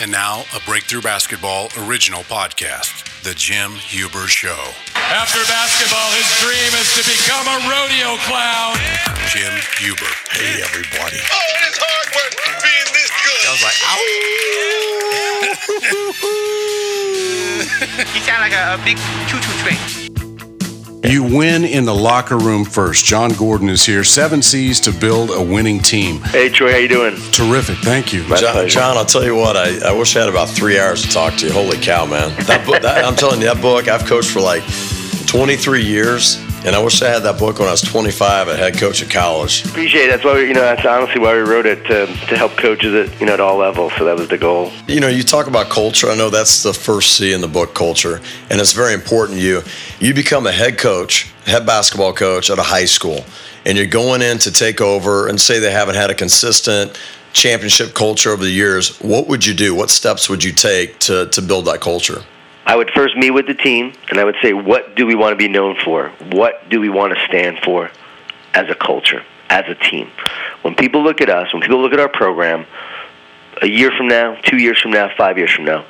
And now, a Breakthrough Basketball original podcast, The Jim Huber Show. After basketball, his dream is to become a rodeo clown. Jim Huber. Hey, everybody. Oh, it is hard work being this good. I was like, ow. You sound like a, a big choo-choo train. You win in the locker room first. Jon Gordon is here. Seven C's to build a winning team. Hey Troy, how you doing? Terrific. Thank you. John, John, I'll tell you what. I, I wish I had about three hours to talk to you. Holy cow, man! That book. That, I'm telling you, that book. I've coached for like 23 years, and I wish I had that book when I was 25 a head coach at college. Appreciate it. That's why we, you know that's honestly why we wrote it to, to help coaches at you know at all levels. So that was the goal. You know, you talk about culture. I know that's the first C in the book, culture, and it's very important. to You you become a head coach, head basketball coach at a high school, and you're going in to take over and say they haven't had a consistent championship culture over the years. What would you do? What steps would you take to to build that culture? I would first meet with the team and I would say, what do we want to be known for? What do we want to stand for as a culture, as a team? When people look at us, when people look at our program, a year from now, two years from now, five years from now,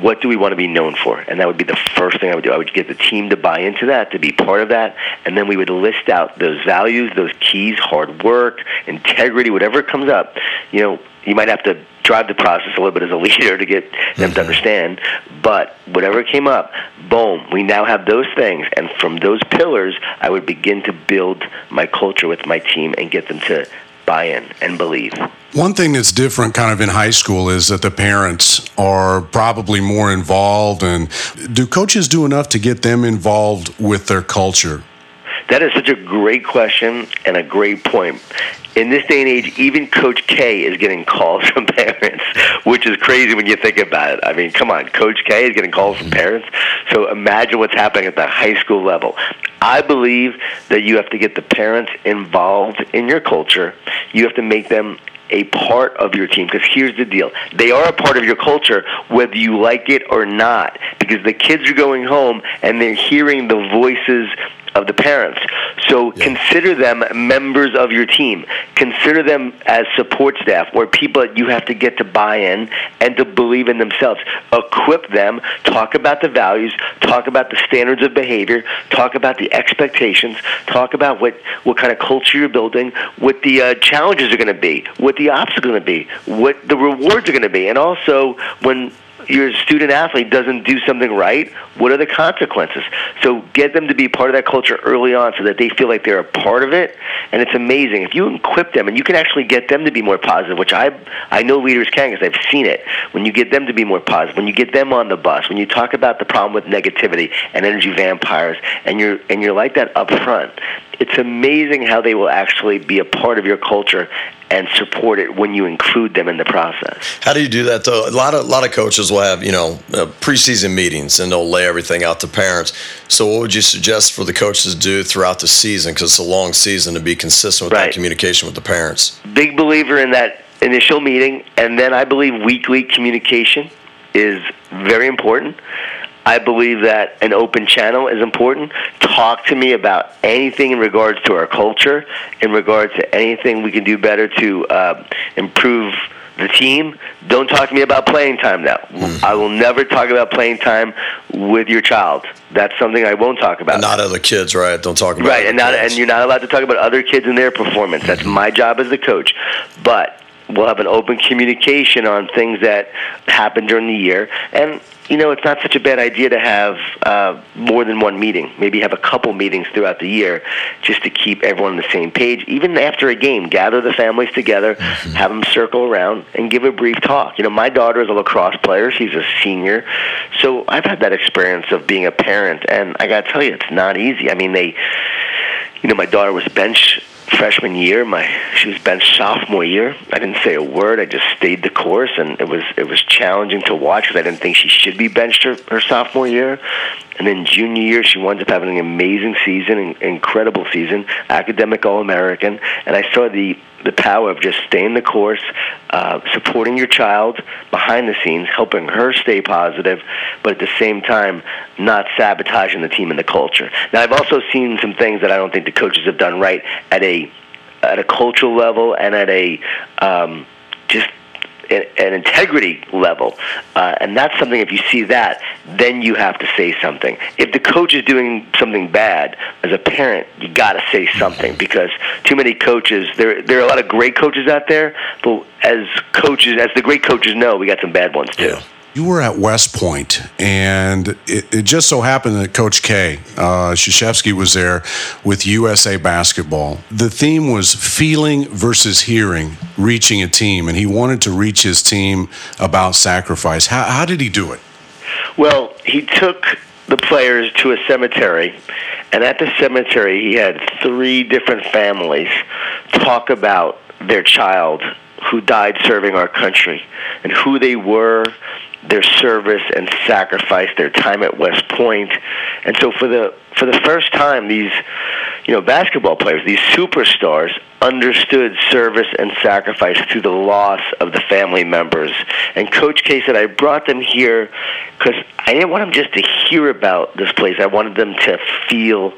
what do we want to be known for? And that would be the first thing I would do. I would get the team to buy into that, to be part of that, and then we would list out those values, those keys, hard work, integrity, whatever comes up. You know, you might have to drive the process a little bit as a leader to get them to mm-hmm. understand. But whatever came up, boom, we now have those things. And from those pillars, I would begin to build my culture with my team and get them to buy in and believe. One thing that's different kind of in high school is that the parents are probably more involved. And do coaches do enough to get them involved with their culture? That is such a great question and a great point. In this day and age, even Coach K is getting calls from parents, which is crazy when you think about it. I mean, come on, Coach K is getting calls from mm-hmm. parents. So imagine what's happening at the high school level. I believe that you have to get the parents involved in your culture. You have to make them a part of your team because here's the deal they are a part of your culture whether you like it or not because the kids are going home and they're hearing the voices of the parents. So yeah. consider them members of your team. Consider them as support staff or people that you have to get to buy in and to believe in themselves. Equip them, talk about the values, talk about the standards of behavior, talk about the expectations, talk about what, what kind of culture you're building, what the uh, challenges are going to be, what the obstacles are going to be, what the rewards are going to be. And also, when your student athlete doesn't do something right, what are the consequences? So get them to be part of that culture early on so that they feel like they're a part of it. And it's amazing. If you equip them and you can actually get them to be more positive, which I, I know leaders can because I've seen it. When you get them to be more positive, when you get them on the bus, when you talk about the problem with negativity and energy vampires, and you're, and you're like that up front, it's amazing how they will actually be a part of your culture and support it when you include them in the process. How do you do that though? A lot of a lot of coaches will have you know uh, preseason meetings and they'll lay everything out to parents. So what would you suggest for the coaches to do throughout the season because it's a long season to be consistent with right. that communication with the parents? Big believer in that initial meeting, and then I believe weekly communication is very important. I believe that an open channel is important. Talk to me about anything in regards to our culture, in regards to anything we can do better to uh, improve the team. Don't talk to me about playing time now. Mm. I will never talk about playing time with your child. That's something I won't talk about. And not other kids, right? Don't talk about right, and not kids. and you're not allowed to talk about other kids and their performance. That's mm-hmm. my job as the coach. But we'll have an open communication on things that happen during the year and you know, it's not such a bad idea to have uh, more than one meeting. Maybe have a couple meetings throughout the year just to keep everyone on the same page. Even after a game, gather the families together, mm-hmm. have them circle around, and give a brief talk. You know, my daughter is a lacrosse player. She's a senior. So I've had that experience of being a parent, and I got to tell you, it's not easy. I mean, they, you know, my daughter was bench freshman year. My she was benched sophomore year. I didn't say a word. I just stayed the course, and it was it was challenging to watch because I didn't think she should be benched her, her sophomore year. And then junior year, she winds up having an amazing season, an incredible season, academic All American. And I saw the the power of just staying the course, uh, supporting your child behind the scenes, helping her stay positive, but at the same time not sabotaging the team and the culture. Now, I've also seen some things that I don't think the coaches have done right at a at a cultural level and at a um, just an integrity level, uh, and that's something. If you see that, then you have to say something. If the coach is doing something bad, as a parent, you got to say something because too many coaches. There, there are a lot of great coaches out there, but as coaches, as the great coaches know, we got some bad ones too. Yeah. You were at West Point, and it, it just so happened that Coach K, uh, Krzyzewski, was there with USA Basketball. The theme was feeling versus hearing, reaching a team, and he wanted to reach his team about sacrifice. How, how did he do it? Well, he took the players to a cemetery, and at the cemetery, he had three different families talk about their child who died serving our country and who they were their service and sacrifice, their time at West Point. And so for the for the first time these you know basketball players, these superstars understood service and sacrifice through the loss of the family members. And Coach K said, I brought them here because I didn't want them just to hear about this place. I wanted them to feel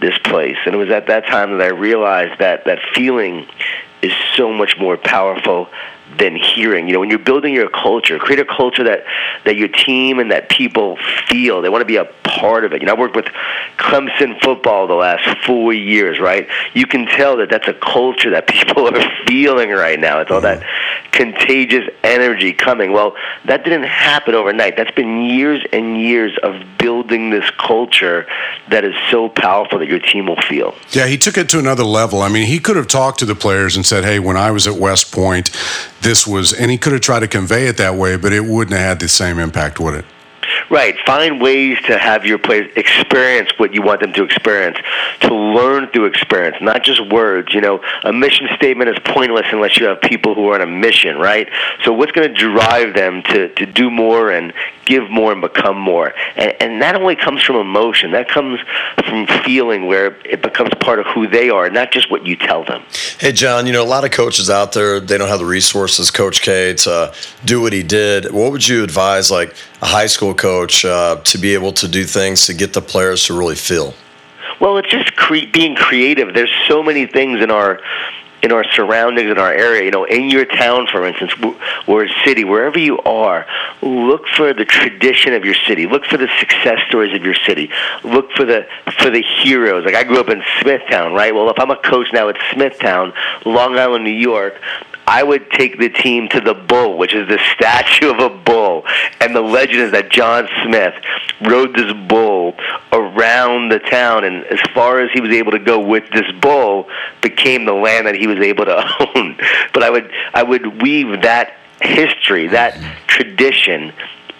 this place. And it was at that time that I realized that that feeling is so much more powerful than hearing. You know, when you're building your culture, create a culture that that your team and that people feel. They want to be a part of it. You know, I worked with Clemson football the last four years. Right, you can tell that that's a culture that people are feeling right now. It's all that mm-hmm. Contagious energy coming. Well, that didn't happen overnight. That's been years and years of building this culture that is so powerful that your team will feel. Yeah, he took it to another level. I mean, he could have talked to the players and said, "Hey, when I was at West Point, this was," and he could have tried to convey it that way, but it wouldn't have had the same impact, would it? Right. Find ways to have your players experience what you want them to experience, to learn through experience, not just words. You know, a mission statement is pointless unless you have people who are on a mission, right? So what's going to drive them to, to do more and give more and become more? And, and that only comes from emotion. That comes from feeling where it becomes part of who they are, not just what you tell them. Hey, John, you know, a lot of coaches out there, they don't have the resources, Coach K, to do what he did. What would you advise, like, a high school coach uh, to be able to do things to get the players to really feel? Well, it's just cre- being creative. There's so many things in our in our surroundings, in our area, you know, in your town, for instance, or city, wherever you are, look for the tradition of your city. Look for the success stories of your city. Look for the for the heroes. Like I grew up in Smithtown, right? Well, if I'm a coach now at Smithtown, Long Island, New York, I would take the team to the bull, which is the statue of a bull. And the legend is that John Smith rode this bull around the town, and as far as he was able to go with this bull, became the land that he was able to own. But I would I would weave that history, that tradition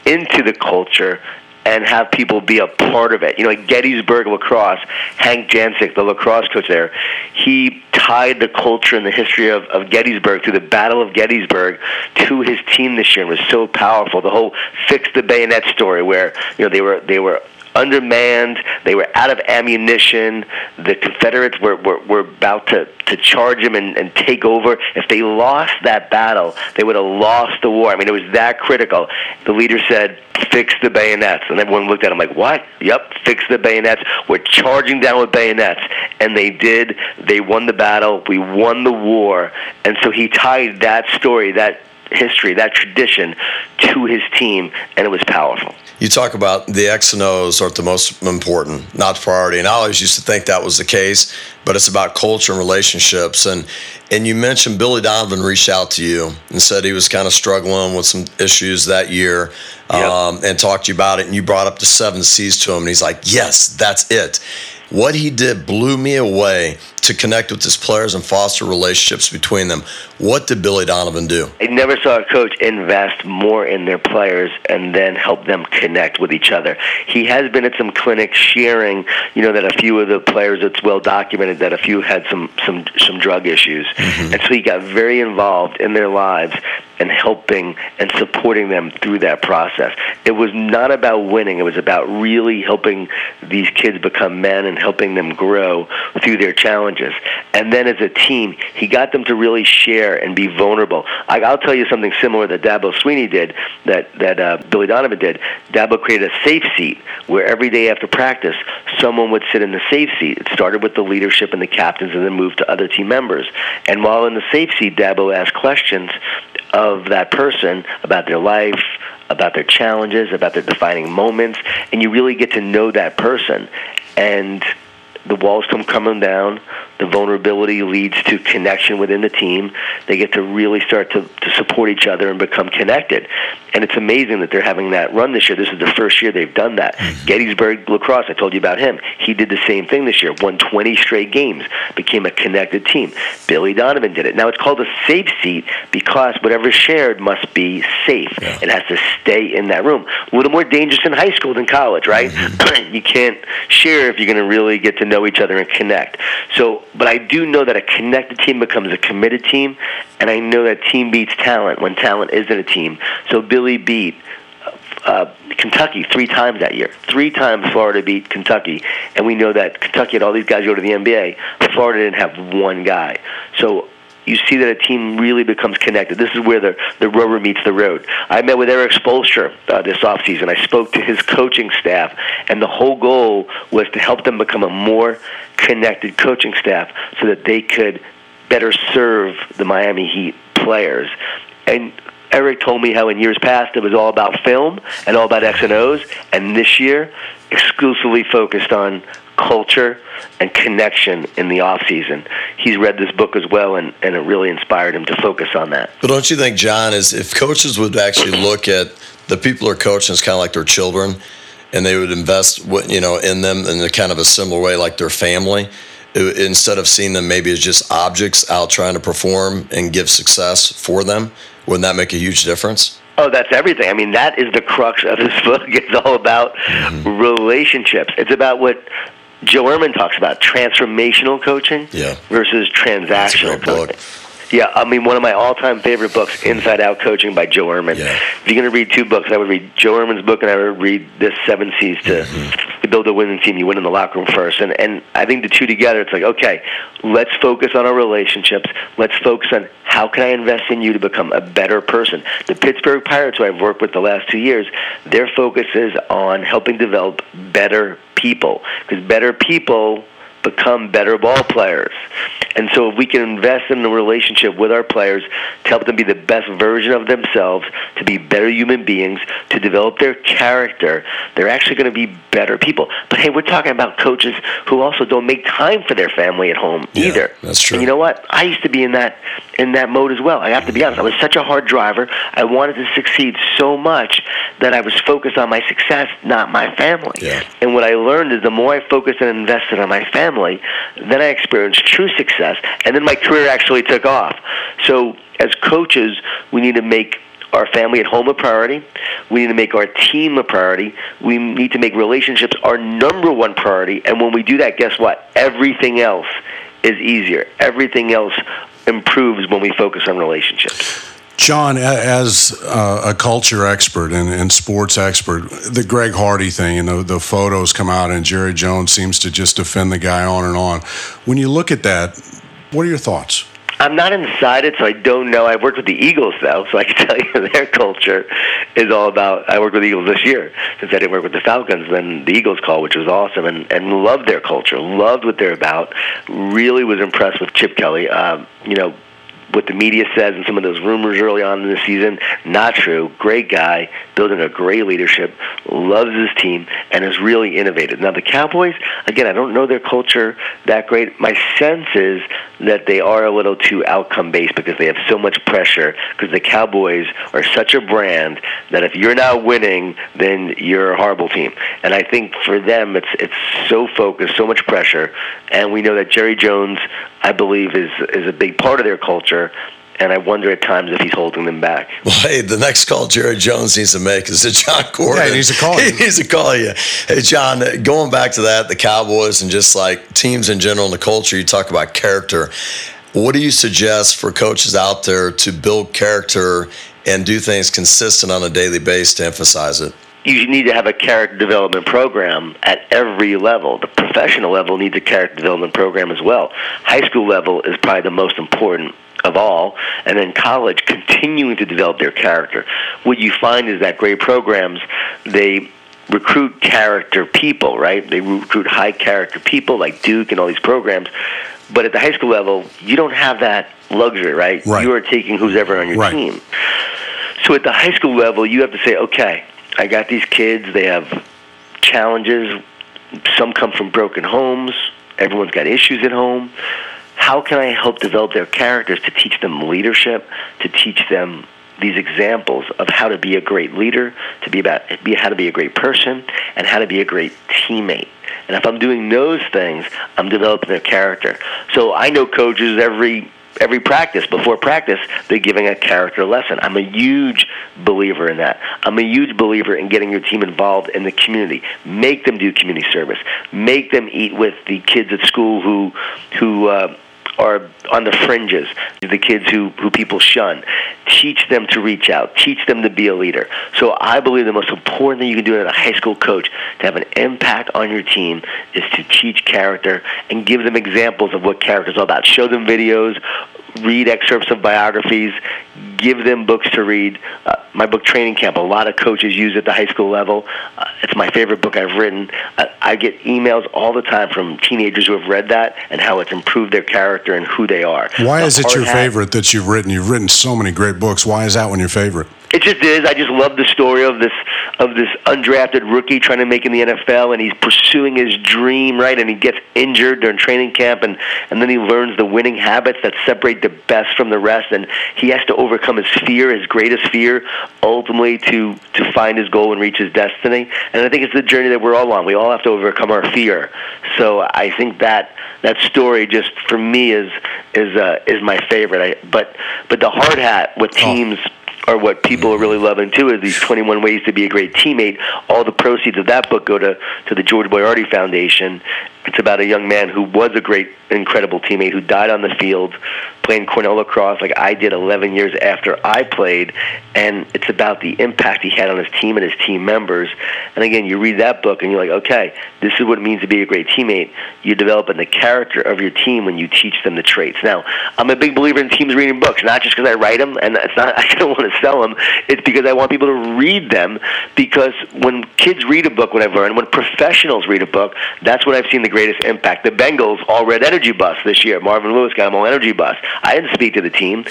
into the culture and have people be a part of it. You know, like Gettysburg lacrosse, Hank Janczyk, the lacrosse coach there, he tied the culture and the history of, of Gettysburg through the Battle of Gettysburg to his team this year and was so powerful. The whole fix the bayonet story where, you know, they were they were undermanned. They were out of ammunition. The Confederates were, were, were about to, to charge them and, and take over. If they lost that battle, they would have lost the war. I mean, it was that critical. The leader said, fix the bayonets. And everyone looked at him like, what? Yep, fix the bayonets. We're charging down with bayonets. And they did. They won the battle. We won the war. And so he tied that story, that history, that tradition to his team, and it was powerful. You talk about the X and O's are the most important, not priority. And I always used to think that was the case, but it's about culture and relationships. And and you mentioned Billy Donovan reached out to you and said he was kind of struggling with some issues that year, um, and talked to you about it. And you brought up the seven C's to him, and he's like, "Yes, that's it." What he did blew me away to connect with his players and foster relationships between them. What did Billy Donovan do? I never saw a coach invest more in their players and then help them connect with each other. He has been at some clinics sharing, you know, that a few of the players, it's well documented that a few had some some some drug issues, mm-hmm. and so he got very involved in their lives and helping and supporting them through that process. It was not about winning. It was about really helping these kids become men and helping them grow through their challenges. And then as a team, he got them to really share and be vulnerable. I, will tell you something similar that Dabo Swinney did, that, that uh, Billy Donovan did. Dabo created a safe seat where every day after practice, someone would sit in the safe seat. It started with the leadership and the captains and then moved to other team members. And while in the safe seat, Dabo asked questions of that person about their life, about their challenges, about their defining moments, and you really get to know that person. And the walls come coming down. The vulnerability leads to connection within the team. They get to really start to, to support each other and become connected. And it's amazing that they're having that run this year. This is the first year they've done that. Mm-hmm. Gettysburg Lacrosse, I told you about him. He did the same thing this year, won 20 straight games, became a connected team. Billy Donovan did it. Now it's called a safe seat because whatever's shared must be safe. Yeah. It has to stay in that room. A little more dangerous in high school than college, right? Mm-hmm. you can't share if you're going to really get to know each other and connect. So but I do know that a connected team becomes a committed team, and I know that team beats talent when talent isn't a team. So Billy beat uh, Kentucky three times that year. Three times Florida beat Kentucky, and we know that Kentucky had all these guys go to the NBA. Florida didn't have one guy. So you see that a team really becomes connected. This is where the, the rubber meets the road. I met with Erik Spoelstra uh, this offseason. I spoke to his coaching staff, and the whole goal was to help them become a more connected coaching staff so that they could better serve the Miami Heat players. And Eric told me how in years past it was all about film and all about X and O's, and this year exclusively focused on culture and connection in the off season. He's read this book as well, and, and it really inspired him to focus on that. But don't you think, John, is if coaches would actually look at the people they're coaching as kind of like their children, and they would invest, you know, in them in a kind of a similar way, like their family, it, instead of seeing them maybe as just objects out trying to perform and give success for them, wouldn't that make a huge difference? Oh, that's everything. I mean, that is the crux of this book. It's all about mm-hmm. relationships. It's about what Joe Ehrmann talks about transformational coaching yeah. versus transactional coaching. Yeah, I mean, one of my all-time favorite books, Inside Out Coaching by Joe Ehrmann. Yeah. If you're going to read two books, I would read Joe Ehrmann's book and I would read this Seven C's to, mm-hmm. to build a winning team. You win in the locker room first, and and I think the two together, it's like, okay, let's focus on our relationships. Let's focus on how can I invest in you to become a better person. The Pittsburgh Pirates, who I've worked with the last two years, their focus is on helping develop better people because better people become better ball players. And so if we can invest in the relationship with our players to help them be the best version of themselves, to be better human beings, to develop their character, they're actually going to be better people. But hey, we're talking about coaches who also don't make time for their family at home yeah, either. That's true. And you know what? I used to be in that in that mode as well. I have to be honest. I was such a hard driver. I wanted to succeed so much that I was focused on my success, not my family. Yeah. And what I learned is the more I focused and invested on my family, then I experienced true success, and then my career actually took off. So as coaches, we need to make our family at home a priority. We need to make our team a priority. We need to make relationships our number one priority. And when we do that, guess what? Everything else is easier. Everything else improves when we focus on relationships. John, as uh, a culture expert and, sports expert, the Greg Hardy thing and the, photos come out, and Jerry Jones seems to just defend the guy on and on. When you look at that, what are your thoughts? I'm not inside it, so I don't know. I've worked with the Eagles, though, so I can tell you their culture is all about. I worked with the Eagles this year since I didn't work with the Falcons. Then the Eagles call, which was awesome, and and loved their culture, loved what they're about. Really was impressed with Chip Kelly. Um, you know, what the media says and some of those rumors early on in the season, not true. Great guy, building a great leadership, loves his team, and is really innovative. Now, the Cowboys, again, I don't know their culture that great. My sense is that they are a little too outcome based because they have so much pressure because the Cowboys are such a brand that if you're not winning, then you're a horrible team. And I think for them, it's it's so focused, so much pressure, and we know that Jerry Jones, I believe, is is a big part of their culture and I wonder at times if he's holding them back. Well, hey, the next call Jerry Jones needs to make is to Jon Gordon. Yeah, he needs to call you. He needs to call you. Hey, John, going back to that, the Cowboys and just like teams in general and the culture, you talk about character. What do you suggest for coaches out there to build character and do things consistent on a daily basis to emphasize it? you need to have a character development program at every level. The professional level needs a character development program as well. High school level is probably the most important of all, and then college continuing to develop their character. What you find is that great programs, they recruit character people, right? They recruit high character people like Duke and all these programs. But at the high school level, you don't have that luxury, right? Right. You are taking who's ever on your Right. team. So at the high school level, you have to say, okay, I got these kids. They have challenges. Some come from broken homes. Everyone's got issues at home. How can I help develop their characters to teach them leadership, to teach them these examples of how to be a great leader, to be about be how to be a great person, and how to be a great teammate. And if I'm doing those things, I'm developing their character. So I know coaches every every practice. Before practice they're giving a character lesson. I'm a huge believer in that. I'm a huge believer in getting your team involved in the community. Make them do community service. Make them eat with the kids at school who who uh, are on the fringes, the kids who, who people shun. Teach them to reach out. Teach them to be a leader. So I believe the most important thing you can do as a high school coach to have an impact on your team is to teach character and give them examples of what character is all about. Show them videos, read excerpts of biographies, give them books to read. Uh, my book Training Camp, a lot of coaches use it at the high school level. Uh, it's my favorite book I've written. I, I get emails all the time from teenagers who have read that and how it's improved their character and who they are. Why The is it your Hat- favorite that you've written? You've written so many great books. Why is that one your favorite? It just is. I just love the story of this of this undrafted rookie trying to make it in the NFL, and he's pursuing his dream, right? And he gets injured during training camp, and and then he learns the winning habits that separate the best from the rest, and he has to overcome his fear, his greatest fear, ultimately to to find his goal and reach his destiny. And I think it's the journey that we're all on. We all have to overcome our fear. So I think that that story just for me is is uh, is my favorite. I, but but the hard hat with teams are what people are really loving too is these 21 ways to be a great teammate. All the proceeds of that book go to to the George Boiardi Foundation. It's about a young man who was a great, incredible teammate who died on the field playing Cornell lacrosse like I did 11 years after I played, and it's about the impact he had on his team and his team members. And again, you read that book and you're like, okay, this is what it means to be a great teammate. You're developing the character of your team when you teach them the traits. Now, I'm a big believer in teams reading books, not just because I write them, and it's not I don't want to sell them. It's because I want people to read them. Because when kids read a book, what I've learned, when professionals read a book, that's when I've seen the greatest impact. The Bengals all read Energy Bus this year. Marvin Lewis got them all Energy Bus. I didn't speak to the team,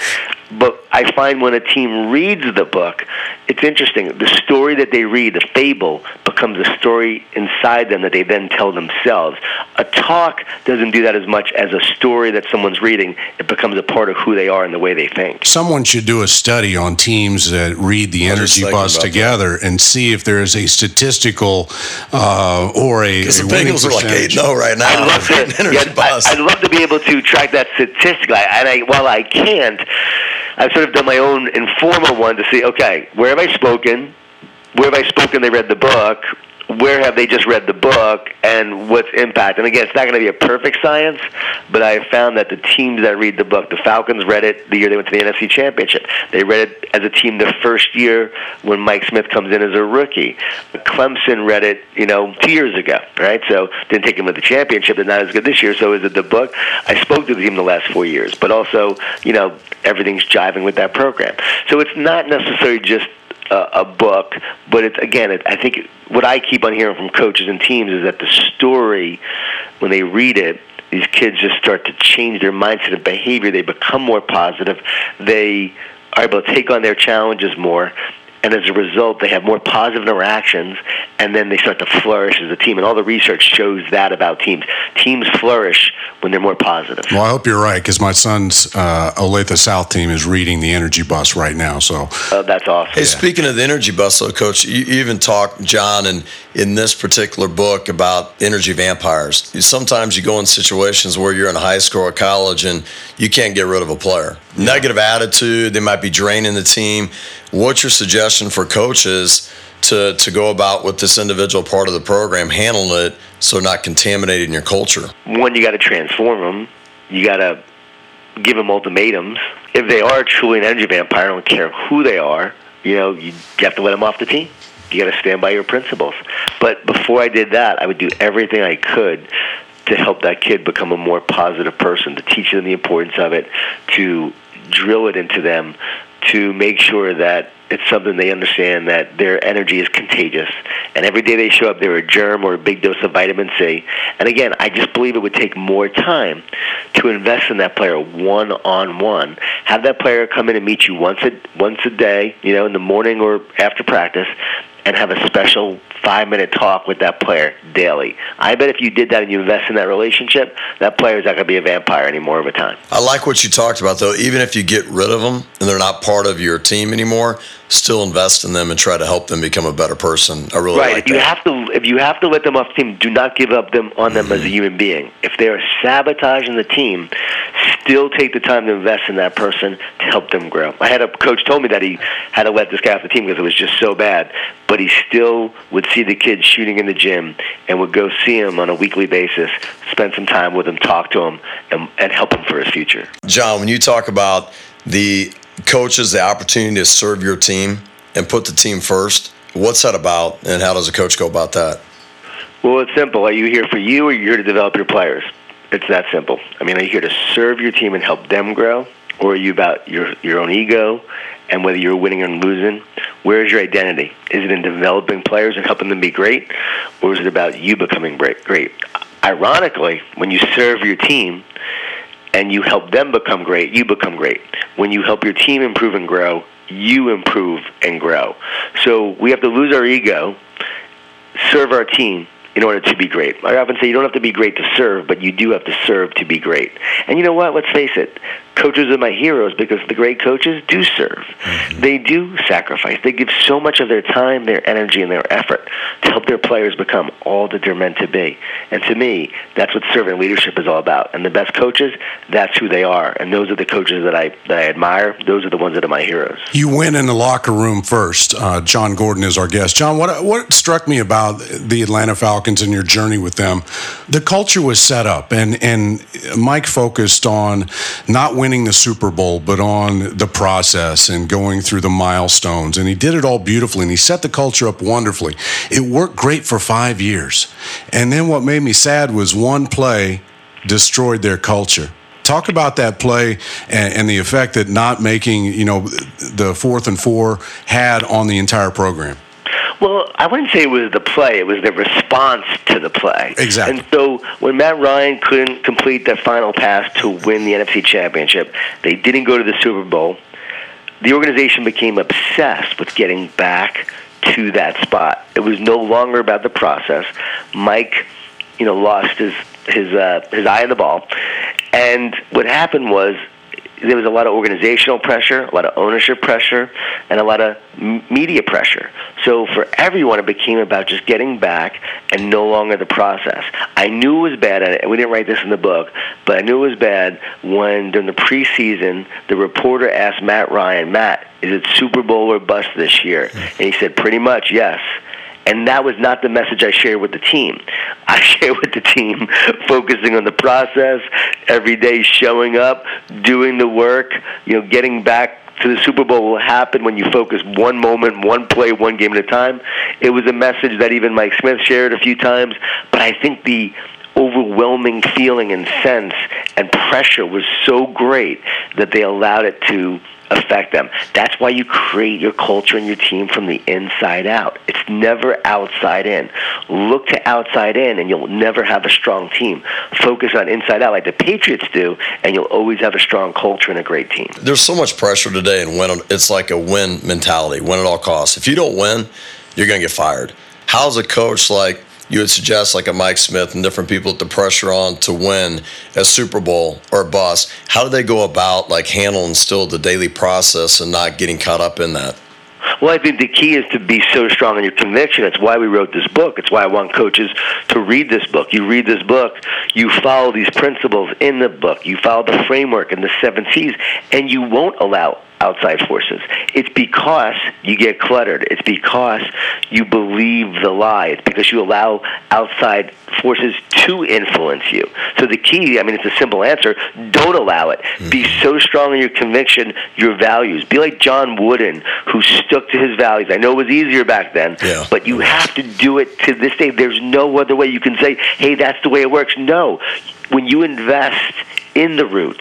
but I find when a team reads the book, it's interesting. The story that they read, the fable, becomes a story inside them that they then tell themselves. A talk doesn't do that as much as a story that someone's reading. It becomes a part of who they are and the way they think. Someone should do a study on teams that read the I was Energy Bus about that. together and see if there is a statistical uh, or a, Because a the Bengals are like percentage. 8 0 right now. I'd love to. Energy yeah, bus. I, would love to be able to track that statistically. And I, while I can't, I've sort of done my own informal one to see. Okay, where have I spoken? Where have I spoken? They read the book. Where have they just read the book? And what's impact? And again, it's not going to be a perfect science, but I found that the teams that read the book, the Falcons read it the year they went to the NFC Championship. They read it as a team the first year when Mike Smith comes in as a rookie. Clemson read it, you know, two years ago, right? So didn't take him to the championship. They're not as good this year. So is it the book? I spoke to the team the last four years, but also, you know, everything's jiving with that program. So it's not necessarily just a, a book, but it's again, it, I think what I keep on hearing from coaches and teams is that the story, when they read it, these kids just start to change their mindset and behavior. They become more positive. They are able to take on their challenges more. And as a result, they have more positive interactions, and then they start to flourish as a team. And all the research shows that about teams. Teams flourish when they're more positive. Well, I hope you're right because my son's uh, Olathe South team is reading the Energy Bus right now. So Oh, that's awesome. Hey, speaking of the energy bus, though, Coach, you you even talk, John, and in this particular book about energy vampires. Sometimes you go in situations where you're in high school or college and you can't get rid of a player. Negative attitude, they might be draining the team. What's your suggestion for coaches to, to go about with this individual part of the program, handling it so not contaminating your culture? one, you got to transform them. You got to give them ultimatums. If they are truly an energy vampire, I don't care who they are. You know, you have to let them off the team. You got to stand by your principles. But before I did that, I would do everything I could to help that kid become a more positive person, to teach them the importance of it, to drill it into them, to make sure that It's something they understand that their energy is contagious, and every day they show up, they're a germ or a big dose of vitamin C. And again, I just believe it would take more time to invest in that player one on one. Have that player come in and meet you once a once a day, you know, in the morning or after practice, and have a special five minute talk with that player daily. I bet if you did that and you invest in that relationship, that player is not going to be a vampire anymore over time. I like what you talked about, though. Even if you get rid of them and they're not part of your team anymore, still invest in them and try to help them become a better person. I really right. like if you that. have to, if you have to let them off the team, do not give up them on them Mm-hmm. as a human being. If they are sabotaging the team, still take the time to invest in that person to help them grow. I had a coach told me that he had to let this guy off the team because it was just so bad, but he still would see the kids shooting in the gym and would go see them on a weekly basis, spend some time with them, talk to them, and, and help them for his future. John, when you talk about the coaches, the opportunity to serve your team and put the team first, what's that about, and how does a coach go about that? Well, it's simple. Are you here for you, or are you here to develop your players? It's that simple. I mean, are you here to serve your team and help them grow, or are you about your your own ego and whether you're winning or losing? Where is your identity? Is it in developing players and helping them be great, or is it about you becoming great? Ironically, when you serve your team and you help them become great, you become great. When you help your team improve and grow, you improve and grow. So we have to lose our ego, serve our team in order to be great. I often say you don't have to be great to serve, but you do have to serve to be great. And you know what? Let's face it. Coaches are my heroes because the great coaches do serve. They do sacrifice. They give so much of their time, their energy, and their effort to help their players become all that they're meant to be. And to me, that's what servant leadership is all about. And the best coaches, that's who they are. And those are the coaches that I that I admire. Those are the ones that are my heroes. You went in the locker room first. Uh, Jon Gordon is our guest. John, what what struck me about the Atlanta Falcons and your journey with them, the culture was set up, and and Mike focused on not winning the Super Bowl, but on the process and going through the milestones, and he did it all beautifully, and he set the culture up wonderfully. It worked great for five years, and then what made me sad was one play destroyed their culture. Talk about that play and, and, the effect that not making you know the fourth and four had on the entire program well, I wouldn't say it was the play; it was the response to the play. Exactly. And so, when Matt Ryan couldn't complete that final pass to win the NFC Championship, they didn't go to the Super Bowl. The organization became obsessed with getting back to that spot. It was no longer about the process. Mike, you know, lost his his uh, his eye on the ball, and what happened was there was a lot of organizational pressure, a lot of ownership pressure, and a lot of media pressure. So for everyone, it became about just getting back and no longer the process. I knew it was bad, and we didn't write this in the book, but I knew it was bad when during the preseason, the reporter asked Matt Ryan, Matt, is it Super Bowl or bust this year? And he said, pretty much, yes. And that was not the message I shared with the team. I shared with the team focusing on the process, every day showing up, doing the work, you know, getting back to the Super Bowl will happen when you focus one moment, one play, one game at a time. It was a message that even Mike Smith shared a few times, but I think the overwhelming feeling and sense and pressure was so great that they allowed it to affect them. That's why you create your culture and your team from the inside out. It's never outside in. Look to outside in, and you'll never have a strong team. Focus on inside out, like the Patriots do, and you'll always have a strong culture and a great team. There's so much pressure today, and win. It's like a win mentality, win at all costs. If you don't win, you're going to get fired. How's a coach like? You would suggest like a Mike Smith and different people the pressure on to win a Super Bowl or a bust, how do they go about like handling still the daily process and not getting caught up in that? Well, I think the key is to be so strong in your conviction. It's why we wrote this book. It's why I want coaches to read this book. You read this book, you follow these principles in the book, you follow the framework and the seven C's, and you won't allow outside forces. It's because you get cluttered. It's because you believe the lie. It's because you allow outside forces to influence you. So the key, I mean, it's a simple answer. Don't allow it. Mm-hmm. Be so strong in your conviction, your values. Be like John Wooden, who stuck to his values. I know it was easier back then, yeah. but you have to do it to this day. There's no other way you can say, hey, that's the way it works. No. When you invest in the root,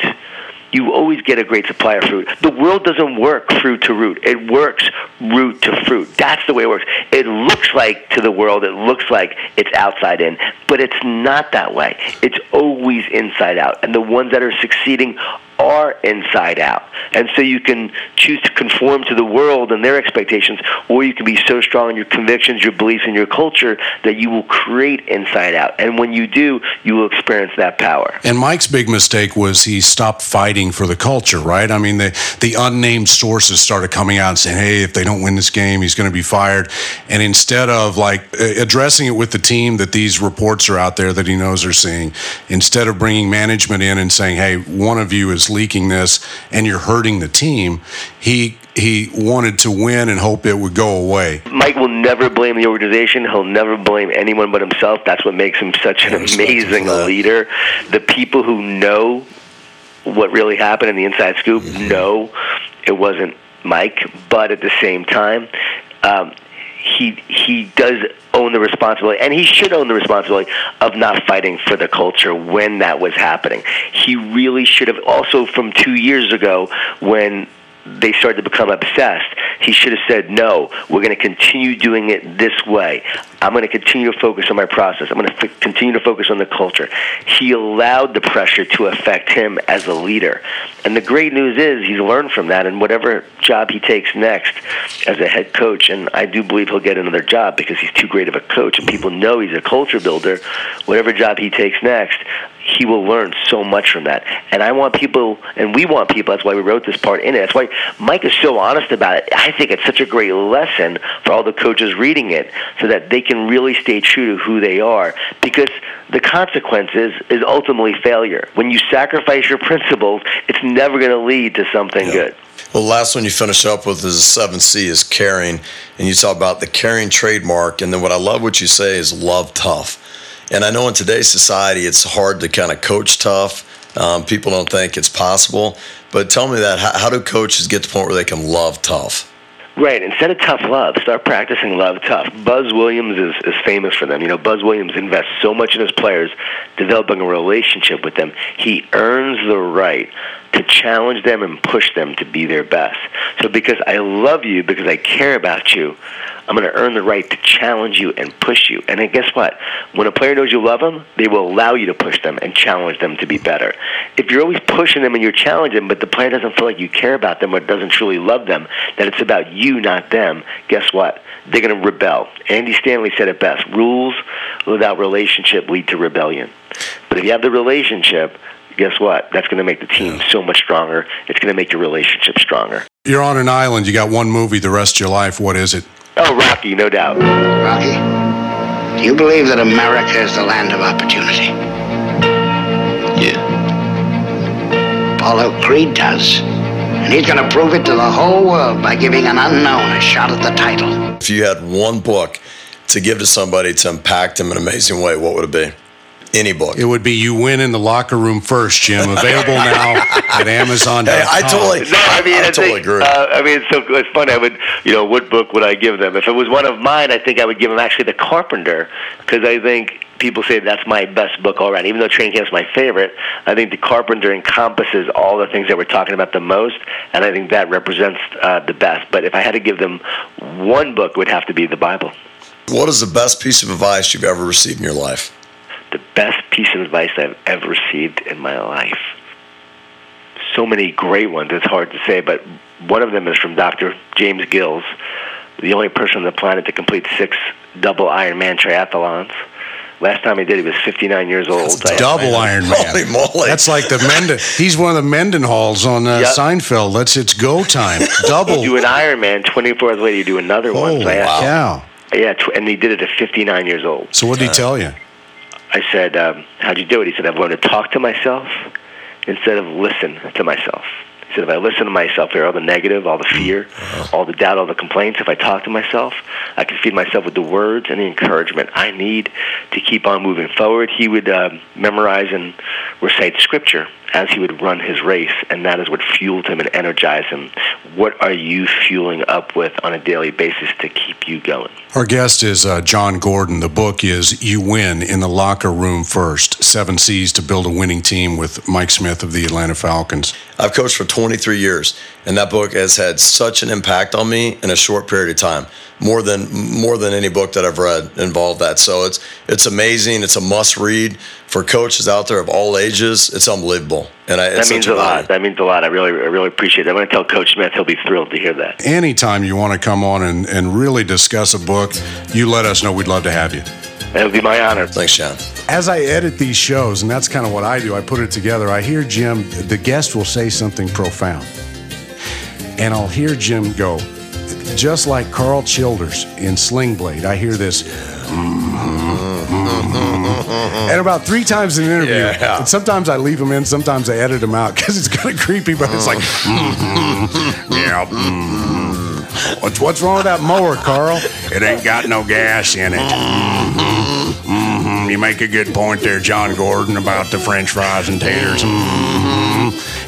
you always get a great supply of fruit. The world doesn't work fruit to root. It works root to fruit. That's the way it works. It looks like to the world, it looks like it's outside in, but it's not that way. It's always inside out. And the ones that are succeeding are inside out. And so you can choose to conform to the world and their expectations, or you can be so strong in your convictions, your beliefs, and your culture that you will create inside out. And when you do, you will experience that power. And Mike's big mistake was he stopped fighting for the culture, right? I mean, the, the unnamed sources started coming out and saying, hey, if they don't win this game, he's going to be fired. And instead of like addressing it with the team that these reports are out there that he knows are seeing, instead of bringing management in and saying, hey, one of you is leaking this and you're hurting the team. He he wanted to win and hope it would go away. Mike will never blame the organization. He'll never blame anyone but himself. That's what makes him such an amazing leader. The people who know what really happened in the inside scoop mm-hmm. know it wasn't Mike, but at the same time, um, he he does own the responsibility, and he should own the responsibility of not fighting for the culture when that was happening. He really should have also from two years ago when they started to become obsessed, he should have said, No, we're going to continue doing it this way. I'm going to continue to focus on my process. I'm going to f- continue to focus on the culture. He allowed the pressure to affect him as a leader. And the great news is he's learned from that, and whatever job he takes next as a head coach, and I do believe he'll get another job because he's too great of a coach, and people know he's a culture builder. Whatever job he takes next, he will learn so much from that. And I want people, and we want people, that's why we wrote this part in it. That's why Mike is so honest about it. I think it's such a great lesson for all the coaches reading it so that they can really stay true to who they are because the consequences is ultimately failure. When you sacrifice your principles, it's never going to lead to something yeah. good. Well, the last one you finish up with is seven C is caring, and you talk about the caring trademark. And then what I love what you say is love tough. And I know in today's society, it's hard to kind of coach tough. Um, people don't think it's possible. But tell me that how, how do coaches get to the point where they can love tough? Right. Instead of tough love, start practicing love tough. Buzz Williams is, is famous for them. You know, Buzz Williams invests so much in his players, developing a relationship with them. He earns the right to challenge them and push them to be their best. So because I love you, because I care about you, I'm going to earn the right to challenge you and push you. And then guess what? When a player knows you love them, they will allow you to push them and challenge them to be better. If you're always pushing them and you're challenging them, but the player doesn't feel like you care about them or doesn't truly love them, that it's about you, not them, guess what? They're going to rebel. Andy Stanley said it best rules without relationship lead to rebellion. But if you have the relationship, guess what? That's going to make the team so much stronger. It's going to make your relationship stronger. You're on an island. You got one movie the rest of your life. What is it? Oh, Rocky, no doubt. Rocky, do you believe that America is the land of opportunity? Yeah. Apollo Creed does. And he's going to prove it to the whole world by giving an unknown a shot at the title. If you had one book to give to somebody to impact them in an amazing way, what would it be? Any book. It would be You Win in the Locker Room First, Jim. Available now at Amazon. Hey, I totally, no, I mean, I, I totally think, agree. Uh, I mean, it's so it's funny. I would, you know, what book would I give them? If it was one of mine, I think I would give them actually The Carpenter, because I think people say that's my best book already. Even though Training Camp is my favorite, I think The Carpenter encompasses all the things that we're talking about the most, and I think that represents uh, the best. But if I had to give them one book, it would have to be the Bible. What is the best piece of advice you've ever received in your life? The best piece of advice I've ever received in my life. So many great ones, it's hard to say, but one of them is from Dr. James Gills, the only person on the planet to complete six double Ironman triathlons. Last time he did, he was 59 years old. That's double Ironman. Holy moly! That's like the Menden. He's one of the Mendenhalls on uh, yep. Seinfeld. That's it's go time. Double. you do an Ironman. 24 hours later, you do another oh, one. So wow. Yeah, and he did it at 59 years old. So what did he tell you? I said, um, "How'd you do it?" He said, "I've learned to talk to myself instead of listen to myself." He said, "If I listen to myself, hear all the negative, all the fear, all the doubt, all the complaints. If I talk to myself, I can feed myself with the words and the encouragement I need to keep on moving forward." He would uh, memorize and recite scripture as he would run his race, and that is what fueled him and energized him. What are you fueling up with on a daily basis to keep you going? Our guest is uh, Jon Gordon. The book is You Win in the Locker Room First Seven C's to Build a Winning Team with Mike Smith of the Atlanta Falcons. I've coached for 23 years, and that book has had such an impact on me in a short period of time. More than more than any book that I've read involved that. So it's it's amazing. It's a must read for coaches out there of all ages. It's unbelievable, and I, that means a lot. That means a lot. I really I really appreciate it. I'm going to tell Coach Smith. He'll be thrilled to hear that. Anytime you want to come on and, and really discuss a book, you let us know. We'd love to have you. It would be my honor. Thanks, John. As I edit these shows, and that's kind of what I do, I put it together. I hear Jim, the guest will say something profound. And I'll hear Jim go, just like Carl Childers in Sling Blade, I hear this. and about three times in an interview, Yeah. and sometimes I leave him in, sometimes I edit him out because it's kind of creepy, but it's like, yeah. What's, what's wrong with that mower, Carl? It ain't got no gas in it. You make a good point there, Jon Gordon, about the French fries and taters.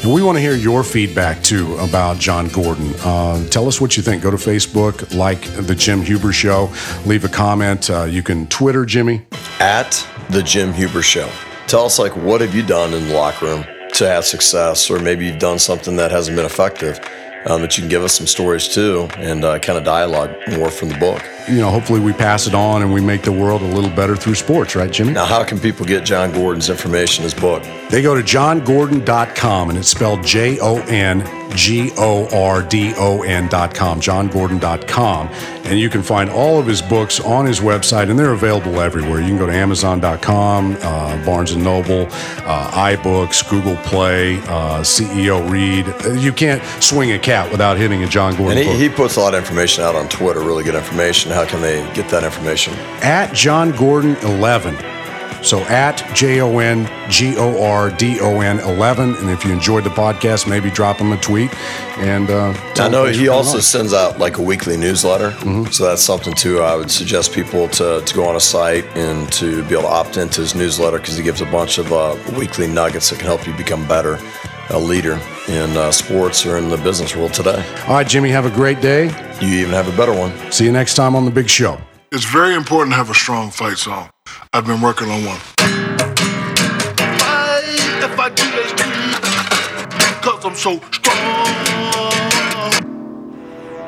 And we want to hear your feedback too about Jon Gordon. Uh, tell us what you think. Go to Facebook, like the Jim Huber Show, leave a comment. Uh, you can Twitter Jimmy. At the Jim Huber Show. Tell us like what have you done in the locker room to have success, or maybe you've done something that hasn't been effective. Um, that you can give us some stories too, and uh, kind of dialogue more from the book. You know, hopefully we pass it on and we make the world a little better through sports, right, Jimmy? Now, how can people get Jon Gordon's information, his book? They go to jongordon.com and it's spelled J O N G O R D O N.com, jongordon.com. And you can find all of his books on his website and they're available everywhere. You can go to amazon.com, uh, Barnes and Noble, uh, iBooks, Google Play, uh, CEO Read. You can't swing a cat without hitting a Jon Gordon And he, he puts a lot of information out on Twitter, really good information. How can they get that information? at Jon Gordon 11. So at J O N G O R D O N 11. And if you enjoyed the podcast, maybe drop him a tweet. And uh, I know he also on. sends out like a weekly newsletter, so that's something too. I would suggest people to, to go on a site and to be able to opt into his newsletter because he gives a bunch of uh, weekly nuggets that can help you become better, a leader in uh, sports or in the business world today. All right, Jimmy, have a great day. You even have a better one. See you next time on The Big Show. It's very important to have a strong fight song. I've been working on one. Why if I do this Because I'm so strong.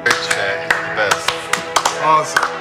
Rich Dad, best. Awesome.